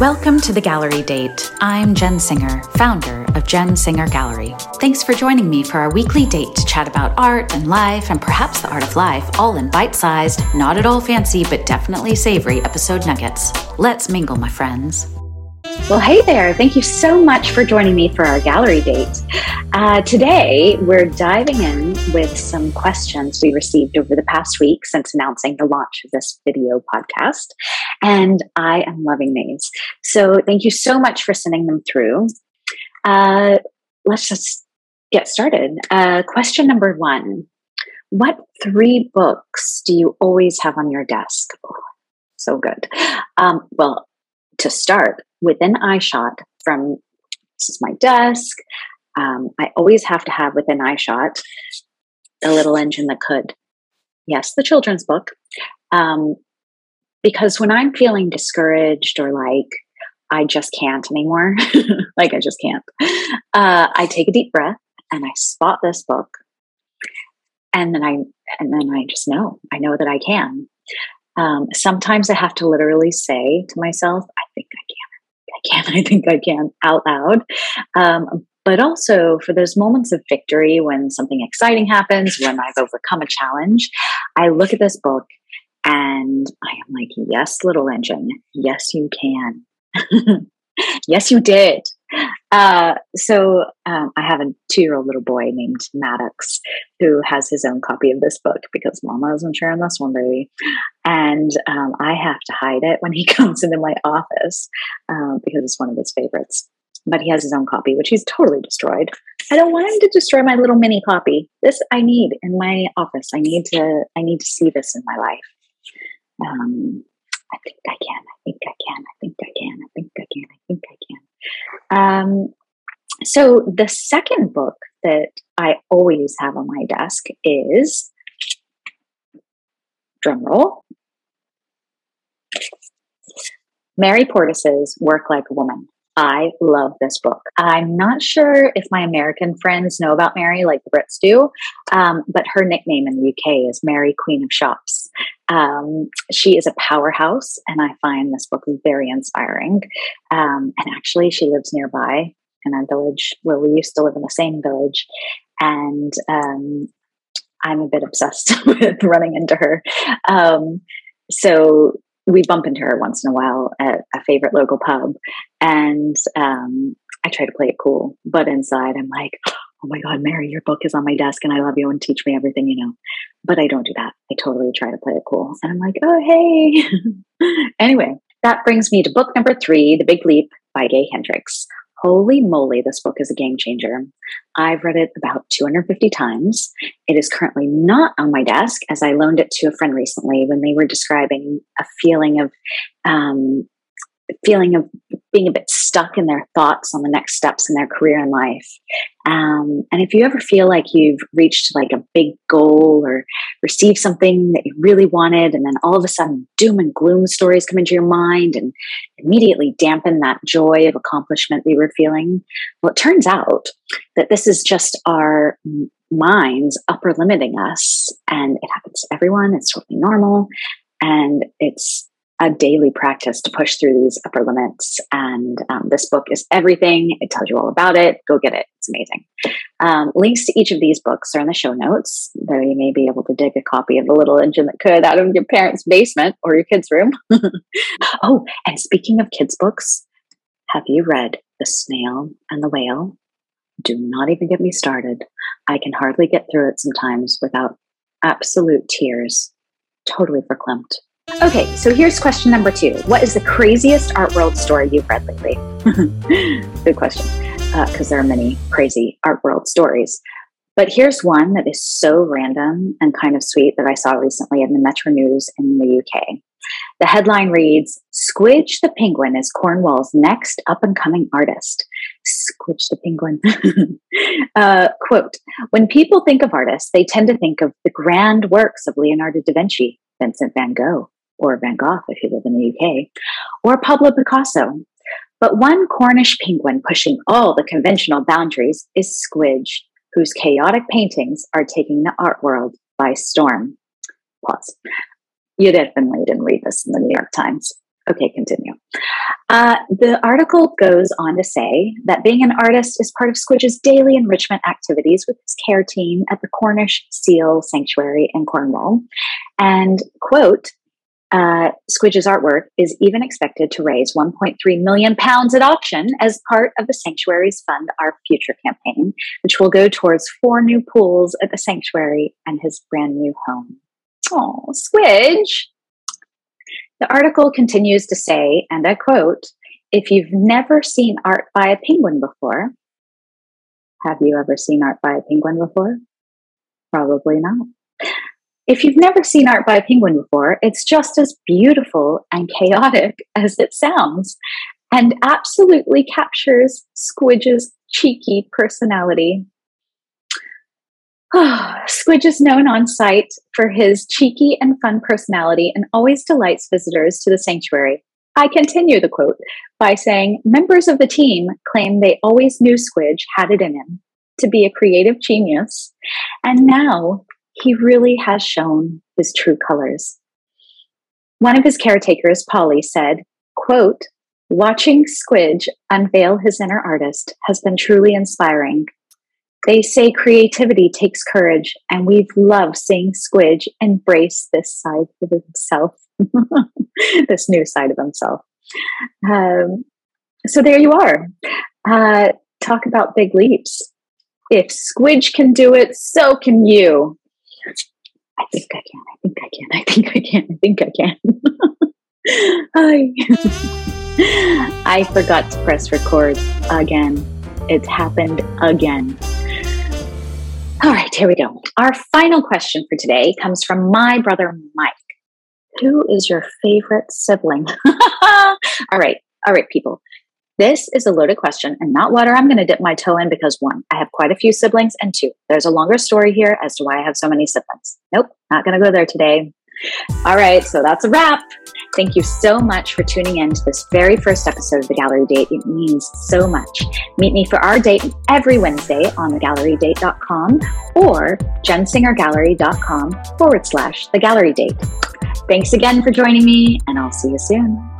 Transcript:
Welcome to the Gallery Date. I'm Jenn Singer, founder of Jenn Singer Gallery. Thanks for joining me for our weekly date to chat about art and life and perhaps the art of life, all in bite sized, not at all fancy, but definitely savory episode nuggets. Let's mingle, my friends. Well, hey there. Thank you so much for joining me for our gallery date. Uh, today, we're diving in with some questions we received over the past week since announcing the launch of this video podcast. And I am loving these. So, thank you so much for sending them through. Uh, let's just get started. Uh, question number one What three books do you always have on your desk? Oh, so good. Um, well, to start, within eyeshot from this is my desk. Um, I always have to have within eyeshot the little engine that could. Yes, the children's book. Um, because when I'm feeling discouraged or like I just can't anymore, like I just can't, uh, I take a deep breath and I spot this book, and then I and then I just know I know that I can. Um, sometimes I have to literally say to myself. Can, I think I can out loud. Um, but also for those moments of victory when something exciting happens, when I've overcome a challenge, I look at this book and I am like, yes, little engine, yes, you can. yes, you did. Uh, so um, I have a two year old little boy named Maddox who has his own copy of this book because mama isn't sharing this one, baby. And um, I have to hide it when he comes into my office um, because it's one of his favorites. But he has his own copy, which he's totally destroyed. I don't want him to destroy my little mini copy. This I need in my office. I need to. I need to see this in my life. Um, I think I can. I think I can. I think I can. I think I can. Um, so the second book that I always have on my desk is drumroll. Mary Portas's Work Like a Woman. I love this book. I'm not sure if my American friends know about Mary like the Brits do, um, but her nickname in the UK is Mary Queen of Shops. Um, she is a powerhouse, and I find this book very inspiring. Um, and actually, she lives nearby in a village where we used to live in the same village. And um, I'm a bit obsessed with running into her. Um, so we bump into her once in a while at a favorite local pub. And um, I try to play it cool, but inside I'm like, oh my God, Mary, your book is on my desk and I love you and teach me everything you know. But I don't do that. I totally try to play it cool. And I'm like, oh, hey. anyway, that brings me to book number three, The Big Leap by Gay Hendricks. Holy moly, this book is a game changer. I've read it about 250 times. It is currently not on my desk as I loaned it to a friend recently when they were describing a feeling of um, feeling of being a bit stuck in their thoughts on the next steps in their career and life. Um, and if you ever feel like you've reached like a big goal or received something that you really wanted, and then all of a sudden doom and gloom stories come into your mind and immediately dampen that joy of accomplishment we were feeling, well, it turns out that this is just our minds upper limiting us and it happens to everyone it's totally normal and it's a daily practice to push through these upper limits. And um, this book is everything. It tells you all about it. Go get it. It's amazing. Um, links to each of these books are in the show notes, though you may be able to dig a copy of The Little Engine That Could out of your parents' basement or your kids' room. oh, and speaking of kids' books, have you read The Snail and the Whale? Do not even get me started. I can hardly get through it sometimes without absolute tears. Totally verklempt. Okay, so here's question number two. What is the craziest art world story you've read lately? Good question, because uh, there are many crazy art world stories. But here's one that is so random and kind of sweet that I saw recently in the Metro News in the UK. The headline reads Squidge the Penguin is Cornwall's next up and coming artist. Squidge the Penguin. uh, quote When people think of artists, they tend to think of the grand works of Leonardo da Vinci, Vincent van Gogh, or Van Gogh if you live in the UK, or Pablo Picasso. But one Cornish penguin pushing all the conventional boundaries is Squidge, whose chaotic paintings are taking the art world by storm. Pause. You definitely didn't read this in the New York Times. Okay, continue. Uh, the article goes on to say that being an artist is part of Squidge's daily enrichment activities with his care team at the Cornish Seal Sanctuary in Cornwall. And, quote, uh, Squidge's artwork is even expected to raise 1.3 million pounds at auction as part of the sanctuary's Fund Our Future campaign, which will go towards four new pools at the sanctuary and his brand new home. Oh, Squidge! The article continues to say, and I quote, if you've never seen art by a penguin before, have you ever seen art by a penguin before? Probably not. If you've never seen art by a penguin before, it's just as beautiful and chaotic as it sounds and absolutely captures Squidge's cheeky personality. Squidge is known on site for his cheeky and fun personality and always delights visitors to the sanctuary. I continue the quote by saying members of the team claim they always knew Squidge had it in him to be a creative genius, and now he really has shown his true colors. One of his caretakers, Polly, said, quote, Watching Squidge unveil his inner artist has been truly inspiring. They say creativity takes courage, and we've loved seeing Squidge embrace this side of himself, this new side of himself. Um, so there you are. Uh, talk about big leaps. If Squidge can do it, so can you. I think I can. I think I can. I think I can. I think I can. Hi. I forgot to press record again. It's happened again. All right, here we go. Our final question for today comes from my brother Mike. Who is your favorite sibling? all right, all right, people. This is a loaded question and not water I'm going to dip my toe in because one, I have quite a few siblings, and two, there's a longer story here as to why I have so many siblings. Nope, not going to go there today. All right, so that's a wrap. Thank you so much for tuning in to this very first episode of The Gallery Date. It means so much. Meet me for our date every Wednesday on thegallerydate.com or jennsingergallery.com forward slash The Gallery Date. Thanks again for joining me, and I'll see you soon.